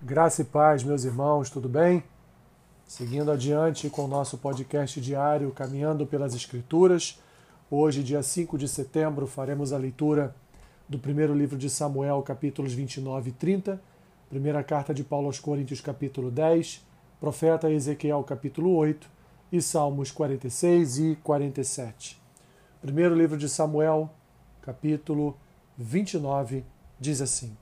Graça e paz, meus irmãos, tudo bem? Seguindo adiante com o nosso podcast diário Caminhando pelas Escrituras. Hoje, dia 5 de setembro, faremos a leitura do primeiro livro de Samuel, capítulos 29 e 30, primeira carta de Paulo aos Coríntios, capítulo 10, profeta Ezequiel, capítulo 8 e Salmos 46 e 47. Primeiro livro de Samuel, capítulo 29, diz assim: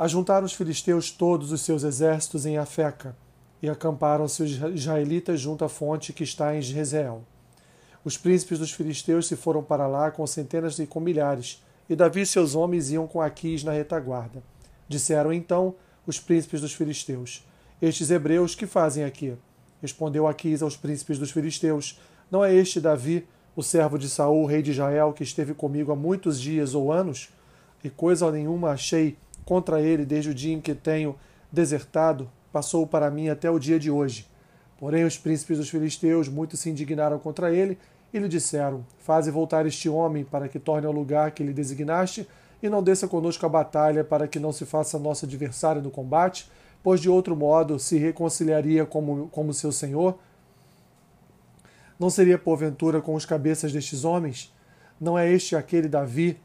Ajuntaram os filisteus todos os seus exércitos em Afeca e acamparam-se os israelitas junto à fonte que está em Jezreel. Os príncipes dos filisteus se foram para lá com centenas e com milhares, e Davi e seus homens iam com Aquis na retaguarda. Disseram então os príncipes dos filisteus: Estes hebreus que fazem aqui? Respondeu Aquis aos príncipes dos filisteus: Não é este Davi, o servo de Saul, rei de Israel, que esteve comigo há muitos dias ou anos? E coisa nenhuma achei contra ele desde o dia em que tenho desertado, passou para mim até o dia de hoje. Porém, os príncipes dos filisteus muito se indignaram contra ele e lhe disseram: Faze voltar este homem para que torne ao lugar que lhe designaste e não desça conosco a batalha para que não se faça nosso adversário no combate, pois de outro modo se reconciliaria como, como seu senhor. Não seria porventura com os cabeças destes homens? Não é este aquele Davi,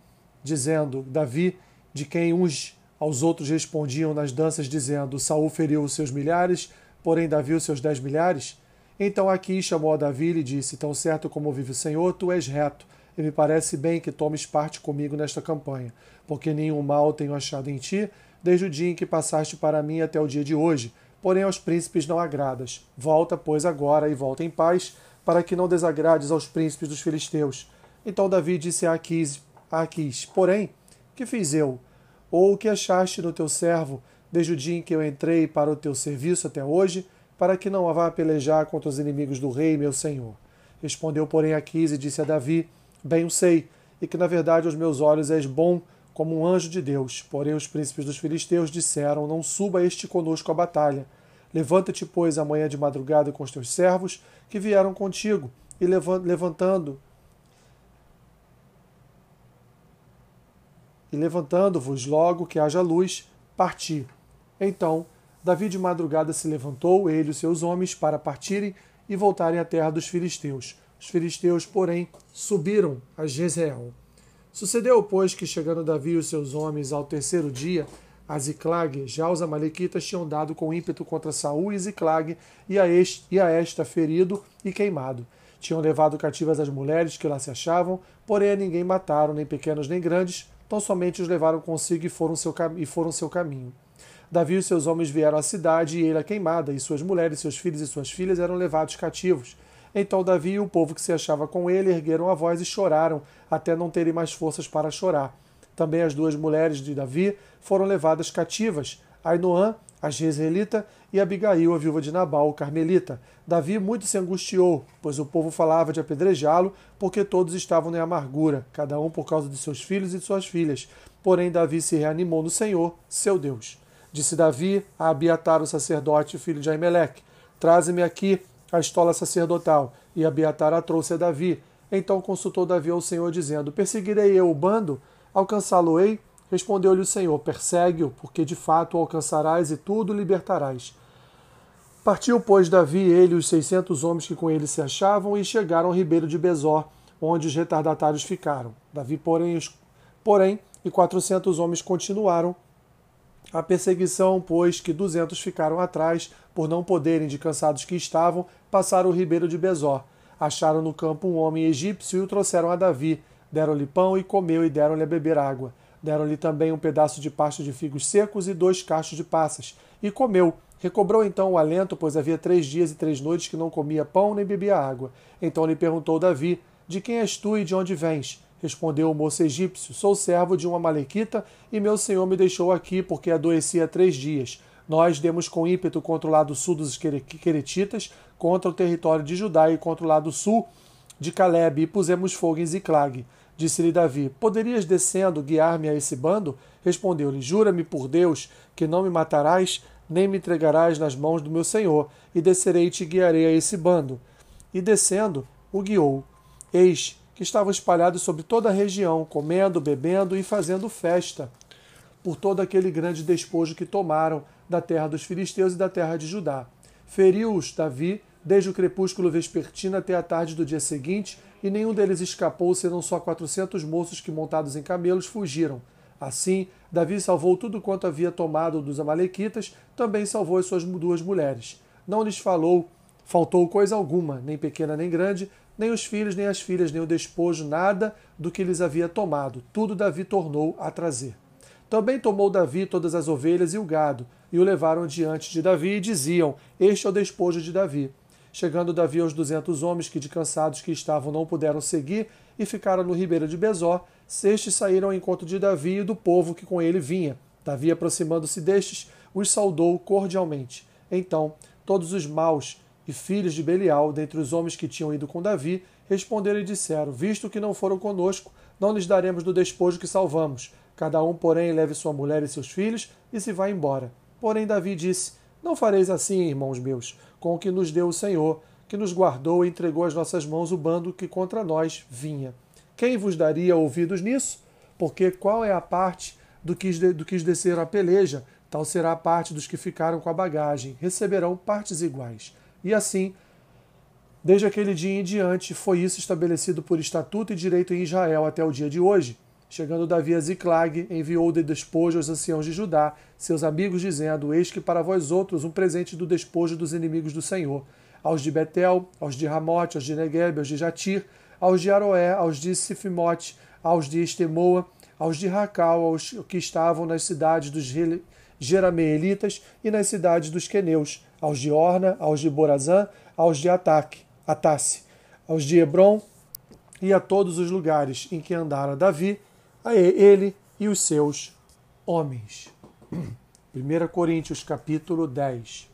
dizendo: Davi, de quem uns aos outros respondiam nas danças, dizendo: Saul feriu os seus milhares, porém Davi os seus dez milhares. Então aqui chamou a Davi e lhe disse: Tão certo como vive o Senhor, tu és reto, e me parece bem que tomes parte comigo nesta campanha, porque nenhum mal tenho achado em ti, desde o dia em que passaste para mim até o dia de hoje. Porém aos príncipes não agradas. Volta, pois, agora e volta em paz, para que não desagrades aos príncipes dos filisteus. Então Davi disse a Aquis, a Aquis Porém, que fiz eu? Ou o que achaste no teu servo, desde o dia em que eu entrei para o teu serviço até hoje, para que não vá pelejar contra os inimigos do rei, meu senhor? Respondeu, porém, Aquis e disse a Davi: Bem o sei, e que na verdade aos meus olhos és bom como um anjo de Deus. Porém, os príncipes dos filisteus disseram: Não suba este conosco à batalha. Levanta-te, pois, amanhã de madrugada com os teus servos que vieram contigo, e levantando e levantando-vos logo que haja luz, parti. Então Davi de madrugada se levantou, ele e os seus homens, para partirem e voltarem à terra dos filisteus. Os filisteus, porém, subiram a Jezreel. Sucedeu, pois, que chegando Davi e os seus homens ao terceiro dia, a Ziclag, já os amalequitas tinham dado com ímpeto contra Saul e Ziclag, e a, este, e a esta ferido e queimado. Tinham levado cativas as mulheres que lá se achavam, porém a ninguém mataram, nem pequenos nem grandes, Tão somente os levaram consigo e foram seu, e foram seu caminho. Davi e seus homens vieram à cidade, e ele a queimada, e suas mulheres, seus filhos e suas filhas eram levados cativos. Então Davi e o povo que se achava com ele ergueram a voz e choraram, até não terem mais forças para chorar. Também as duas mulheres de Davi foram levadas cativas, Ainoã a Jezreelita e Abigail, a viúva de Nabal, o Carmelita. Davi muito se angustiou, pois o povo falava de apedrejá-lo, porque todos estavam em amargura, cada um por causa de seus filhos e de suas filhas. Porém, Davi se reanimou no Senhor, seu Deus. Disse Davi a Abiatar, o sacerdote, filho de Aimeleque: Traze-me aqui a estola sacerdotal. E Abiatar a trouxe a Davi. Então consultou Davi ao Senhor, dizendo: Perseguirei eu o bando? Alcançá-lo-ei? Respondeu-lhe o Senhor: Persegue-o, porque de fato o alcançarás e tudo libertarás. Partiu, pois, Davi, ele e os seiscentos homens que com ele se achavam, e chegaram ao ribeiro de Bezor, onde os retardatários ficaram. Davi, porém, os, porém e quatrocentos homens continuaram a perseguição, pois que duzentos ficaram atrás, por não poderem, de cansados que estavam, passar o ribeiro de Bezor. Acharam no campo um homem egípcio e o trouxeram a Davi. Deram-lhe pão e comeu e deram-lhe a beber água. Deram-lhe também um pedaço de pasto de figos secos e dois cachos de passas. E comeu. Recobrou então o alento, pois havia três dias e três noites que não comia pão nem bebia água. Então lhe perguntou Davi: De quem és tu e de onde vens? Respondeu o moço egípcio: Sou servo de uma malequita e meu senhor me deixou aqui porque adoeci há três dias. Nós demos com ímpeto contra o lado sul dos Queretitas, contra o território de Judá e contra o lado sul de Caleb, e pusemos fogo em Ziclag. Disse-lhe Davi: Poderias descendo guiar-me a esse bando? Respondeu-lhe: Jura-me por Deus que não me matarás, nem me entregarás nas mãos do meu senhor, e descerei e te guiarei a esse bando. E descendo, o guiou. Eis que estavam espalhados sobre toda a região, comendo, bebendo e fazendo festa. por todo aquele grande despojo que tomaram da terra dos filisteus e da terra de Judá. Feriu-os Davi desde o crepúsculo vespertino até a tarde do dia seguinte, e nenhum deles escapou, senão só quatrocentos moços que, montados em camelos, fugiram. Assim, Davi salvou tudo quanto havia tomado dos Amalequitas, também salvou as suas duas mulheres. Não lhes falou, faltou coisa alguma, nem pequena nem grande, nem os filhos, nem as filhas, nem o despojo, nada do que lhes havia tomado. Tudo Davi tornou a trazer. Também tomou Davi todas as ovelhas e o gado, e o levaram diante de Davi, e diziam: Este é o despojo de Davi. Chegando Davi aos duzentos homens que de cansados que estavam não puderam seguir, e ficaram no ribeiro de Bezó, estes saíram ao encontro de Davi e do povo que com ele vinha. Davi, aproximando-se destes, os saudou cordialmente. Então, todos os maus e filhos de Belial, dentre os homens que tinham ido com Davi, responderam e disseram: Visto que não foram conosco, não lhes daremos do despojo que salvamos. Cada um, porém, leve sua mulher e seus filhos e se vá embora. Porém, Davi disse: Não fareis assim, irmãos meus, com o que nos deu o Senhor, que nos guardou e entregou às nossas mãos o bando que contra nós vinha. Quem vos daria ouvidos nisso? Porque qual é a parte do que, do que desceram a peleja? Tal será a parte dos que ficaram com a bagagem. Receberão partes iguais. E assim, desde aquele dia em diante, foi isso estabelecido por estatuto e direito em Israel até o dia de hoje. Chegando Davi a Ziclag, enviou de despojo aos anciãos de Judá, seus amigos, dizendo: Eis que para vós outros um presente do despojo dos inimigos do Senhor. Aos de Betel, aos de Ramote, aos de Negueb, aos de Jatir, aos de Aroé, aos de Sifimote, aos de Estemoa, aos de Racal, aos que estavam nas cidades dos Jerameelitas e nas cidades dos Queneus, aos de Orna, aos de Borazã, aos de Ataque, Atasse, aos de Hebron e a todos os lugares em que andara Davi a ele e os seus homens. 1 Coríntios capítulo 10.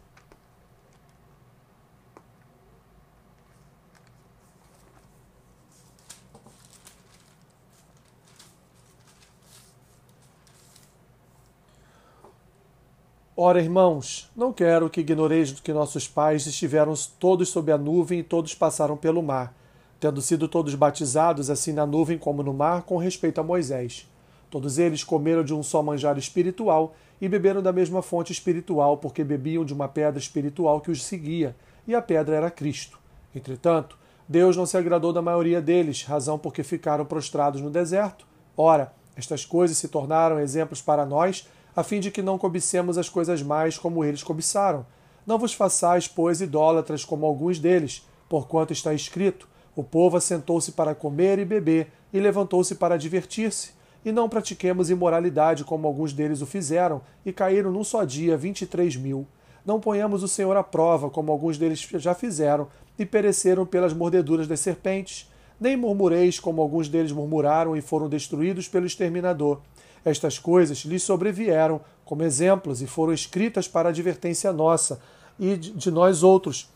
Ora, irmãos, não quero que ignoreis que nossos pais estiveram todos sob a nuvem e todos passaram pelo mar tendo sido todos batizados, assim na nuvem como no mar, com respeito a Moisés. Todos eles comeram de um só manjar espiritual e beberam da mesma fonte espiritual, porque bebiam de uma pedra espiritual que os seguia, e a pedra era Cristo. Entretanto, Deus não se agradou da maioria deles, razão porque ficaram prostrados no deserto. Ora, estas coisas se tornaram exemplos para nós, a fim de que não cobicemos as coisas mais como eles cobiçaram. Não vos façais, pois, idólatras como alguns deles, porquanto está escrito: o povo assentou-se para comer e beber, e levantou-se para divertir-se. E não pratiquemos imoralidade como alguns deles o fizeram, e caíram num só dia vinte e três mil. Não ponhamos o Senhor à prova, como alguns deles já fizeram, e pereceram pelas mordeduras das serpentes. Nem murmureis, como alguns deles murmuraram e foram destruídos pelo exterminador. Estas coisas lhes sobrevieram como exemplos e foram escritas para advertência nossa e de nós outros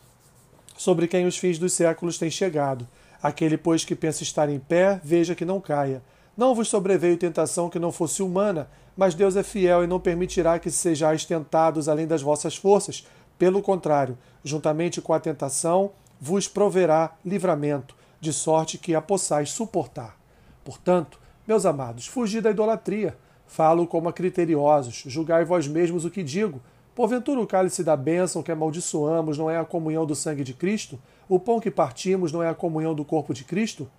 sobre quem os fins dos séculos têm chegado. Aquele, pois, que pensa estar em pé, veja que não caia. Não vos sobreveio tentação que não fosse humana, mas Deus é fiel e não permitirá que sejais tentados além das vossas forças. Pelo contrário, juntamente com a tentação, vos proverá livramento, de sorte que a possais suportar. Portanto, meus amados, fugi da idolatria. Falo como a criteriosos, julgai vós mesmos o que digo Porventura o cálice da bênção que amaldiçoamos não é a comunhão do sangue de Cristo? O pão que partimos não é a comunhão do corpo de Cristo?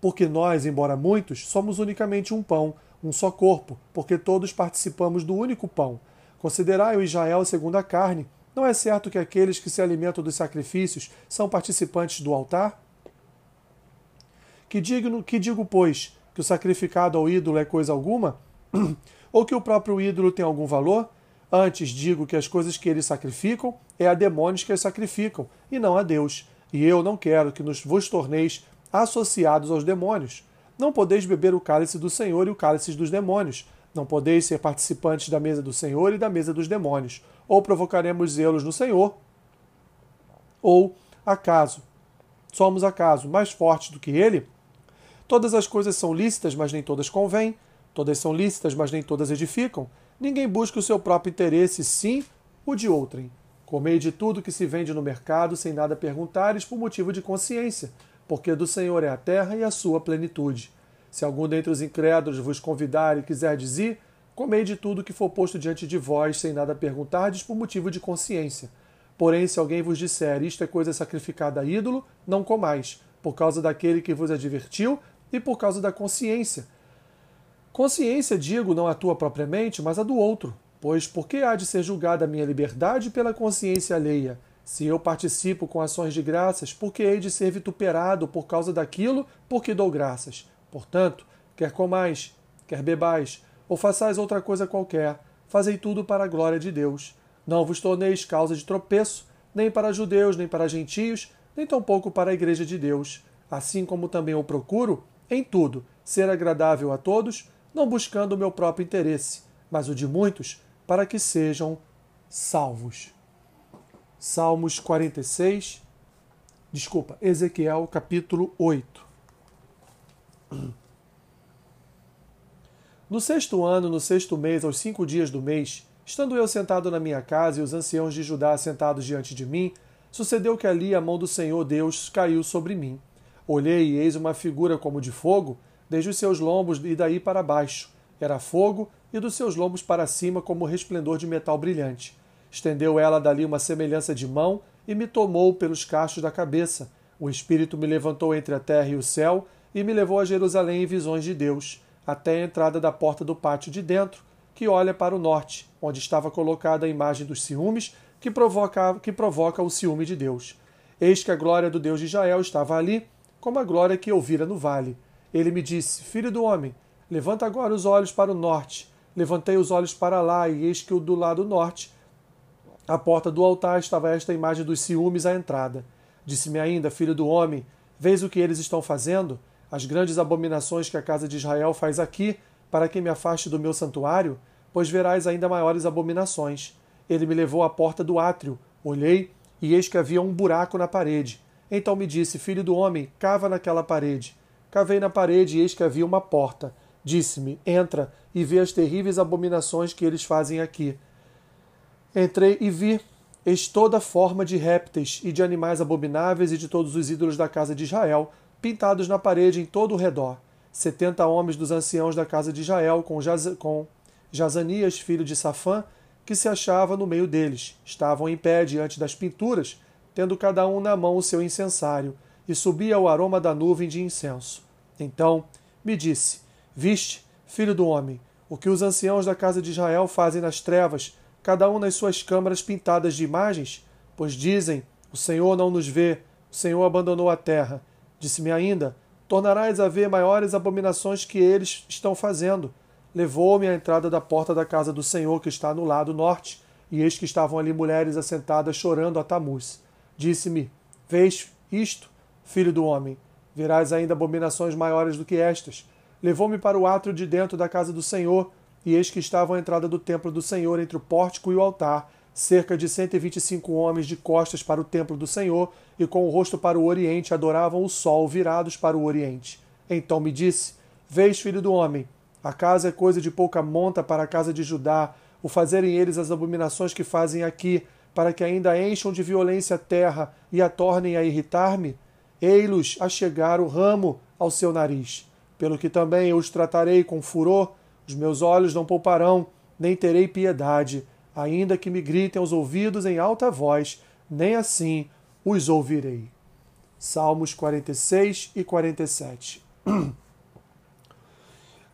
Porque nós, embora muitos, somos unicamente um pão, um só corpo, porque todos participamos do único pão. Considerai o Israel segundo a carne. Não é certo que aqueles que se alimentam dos sacrifícios são participantes do altar? Que digo, que digo pois, que o sacrificado ao ídolo é coisa alguma? Ou que o próprio ídolo tem algum valor? Antes digo que as coisas que eles sacrificam é a demônios que as sacrificam, e não a Deus. E eu não quero que nos vos torneis associados aos demônios. Não podeis beber o cálice do Senhor e o cálice dos demônios. Não podeis ser participantes da mesa do Senhor e da mesa dos demônios. Ou provocaremos zelos no Senhor, ou acaso somos acaso mais fortes do que ele? Todas as coisas são lícitas, mas nem todas convêm. Todas são lícitas, mas nem todas edificam. Ninguém busca o seu próprio interesse, sim o de outrem. Comei de tudo que se vende no mercado sem nada perguntares por motivo de consciência, porque do Senhor é a terra e a sua plenitude. Se algum dentre os incrédulos vos convidar e quiser dizer, comei de tudo que for posto diante de vós, sem nada perguntardes, por motivo de consciência. Porém, se alguém vos disser, isto é coisa sacrificada a ídolo, não comais, por causa daquele que vos advertiu e por causa da consciência. Consciência, digo, não a tua propriamente, mas a do outro. Pois por que há de ser julgada a minha liberdade pela consciência alheia? Se eu participo com ações de graças, por que hei de ser vituperado por causa daquilo por que dou graças? Portanto, quer comais, quer bebais, ou façais outra coisa qualquer, fazei tudo para a glória de Deus. Não vos torneis causa de tropeço, nem para judeus, nem para gentios, nem tampouco para a igreja de Deus, assim como também eu procuro, em tudo, ser agradável a todos, não buscando o meu próprio interesse, mas o de muitos, para que sejam salvos. Salmos 46, desculpa, Ezequiel capítulo 8. No sexto ano, no sexto mês, aos cinco dias do mês, estando eu sentado na minha casa e os anciãos de Judá sentados diante de mim, sucedeu que ali a mão do Senhor Deus caiu sobre mim. Olhei e eis uma figura como de fogo, desde os seus lombos e daí para baixo. Era fogo, e dos seus lombos para cima como resplendor de metal brilhante. Estendeu ela dali uma semelhança de mão e me tomou pelos cachos da cabeça. O Espírito me levantou entre a terra e o céu e me levou a Jerusalém em visões de Deus, até a entrada da porta do pátio de dentro, que olha para o norte, onde estava colocada a imagem dos ciúmes que provoca, que provoca o ciúme de Deus. Eis que a glória do Deus de Israel estava ali, como a glória que eu vira no vale. Ele me disse: Filho do homem, levanta agora os olhos para o norte. Levantei os olhos para lá, e eis que do lado norte à porta do altar estava esta imagem dos ciúmes à entrada. Disse-me ainda, filho do homem, vês o que eles estão fazendo? As grandes abominações que a casa de Israel faz aqui, para que me afaste do meu santuário? Pois verás ainda maiores abominações. Ele me levou à porta do átrio. Olhei, e eis que havia um buraco na parede. Então me disse, filho do homem, cava naquela parede. Cavei na parede, e eis que havia uma porta. Disse-me, entra e vê as terríveis abominações que eles fazem aqui. Entrei e vi, eis toda forma de répteis e de animais abomináveis e de todos os ídolos da casa de Israel, pintados na parede em todo o redor. Setenta homens dos anciãos da casa de Israel, com, Jaz com Jazanias, filho de Safã, que se achava no meio deles. Estavam em pé diante das pinturas, tendo cada um na mão o seu incensário, e subia o aroma da nuvem de incenso. Então me disse: Viste, filho do homem, o que os anciãos da casa de Israel fazem nas trevas, cada um nas suas câmaras pintadas de imagens? Pois dizem: O Senhor não nos vê, o Senhor abandonou a terra. Disse-me ainda: Tornarás a ver maiores abominações que eles estão fazendo. Levou-me à entrada da porta da casa do Senhor, que está no lado norte, e eis que estavam ali mulheres assentadas chorando a Tamuz. Disse-me: Vês isto, filho do homem? Verás ainda abominações maiores do que estas. Levou-me para o átrio de dentro da casa do Senhor, e eis que estavam à entrada do templo do Senhor entre o pórtico e o altar, cerca de cento e vinte e cinco homens de costas para o templo do Senhor e com o rosto para o oriente adoravam o sol virados para o oriente. Então me disse: Vês, filho do homem, a casa é coisa de pouca monta para a casa de Judá, o fazerem eles as abominações que fazem aqui, para que ainda encham de violência a terra e a tornem a irritar-me? Ei-los a chegar o ramo ao seu nariz. Pelo que também eu os tratarei com furor, os meus olhos não pouparão, nem terei piedade, ainda que me gritem aos ouvidos em alta voz, nem assim os ouvirei. Salmos 46 e 47.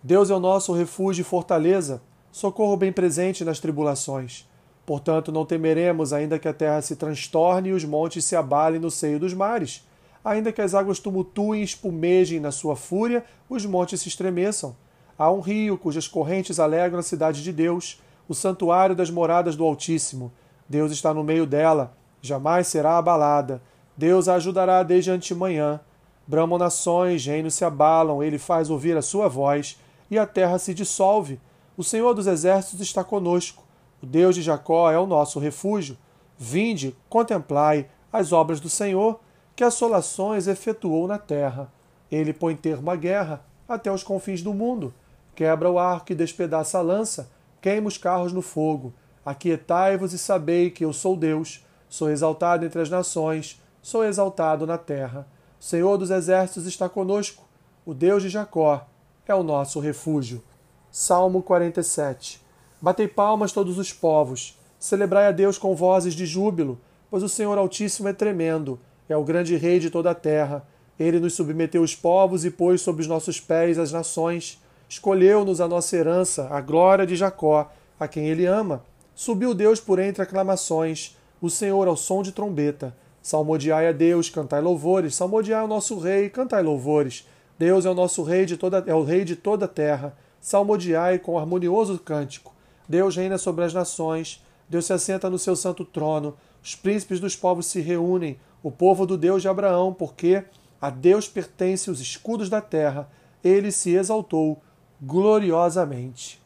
Deus é o nosso refúgio e fortaleza, socorro bem presente nas tribulações. Portanto, não temeremos, ainda que a terra se transtorne e os montes se abalem no seio dos mares. Ainda que as águas tumultuem e espumejem na sua fúria, os montes se estremeçam. Há um rio cujas correntes alegram a cidade de Deus, o santuário das moradas do Altíssimo. Deus está no meio dela, jamais será abalada. Deus a ajudará desde antemanhã. Bramam nações, reinos se abalam, ele faz ouvir a sua voz, e a terra se dissolve. O Senhor dos Exércitos está conosco. O Deus de Jacó é o nosso refúgio. Vinde, contemplai as obras do Senhor, que assolações efetuou na terra. Ele põe termo à guerra até os confins do mundo quebra o arco e despedaça a lança, queima os carros no fogo. Aquietai-vos e sabei que eu sou Deus, sou exaltado entre as nações, sou exaltado na terra. O Senhor dos exércitos está conosco, o Deus de Jacó é o nosso refúgio. Salmo 47. Batei palmas todos os povos, celebrai a Deus com vozes de júbilo, pois o Senhor Altíssimo é tremendo, é o grande Rei de toda a terra. Ele nos submeteu os povos e pôs sob os nossos pés as nações. Escolheu-nos a nossa herança, a glória de Jacó, a quem ele ama. Subiu Deus por entre aclamações, o Senhor ao som de trombeta. Salmodiai a Deus, cantai louvores. Salmodiai ao nosso rei, cantai louvores. Deus é o nosso rei de toda é o rei de toda a terra. Salmodiai com harmonioso cântico. Deus reina sobre as nações. Deus se assenta no seu santo trono. Os príncipes dos povos se reúnem, o povo do Deus de Abraão, porque a Deus pertence os escudos da terra. Ele se exaltou gloriosamente.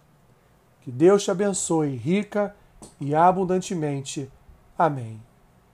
Que Deus te abençoe rica e abundantemente. Amém.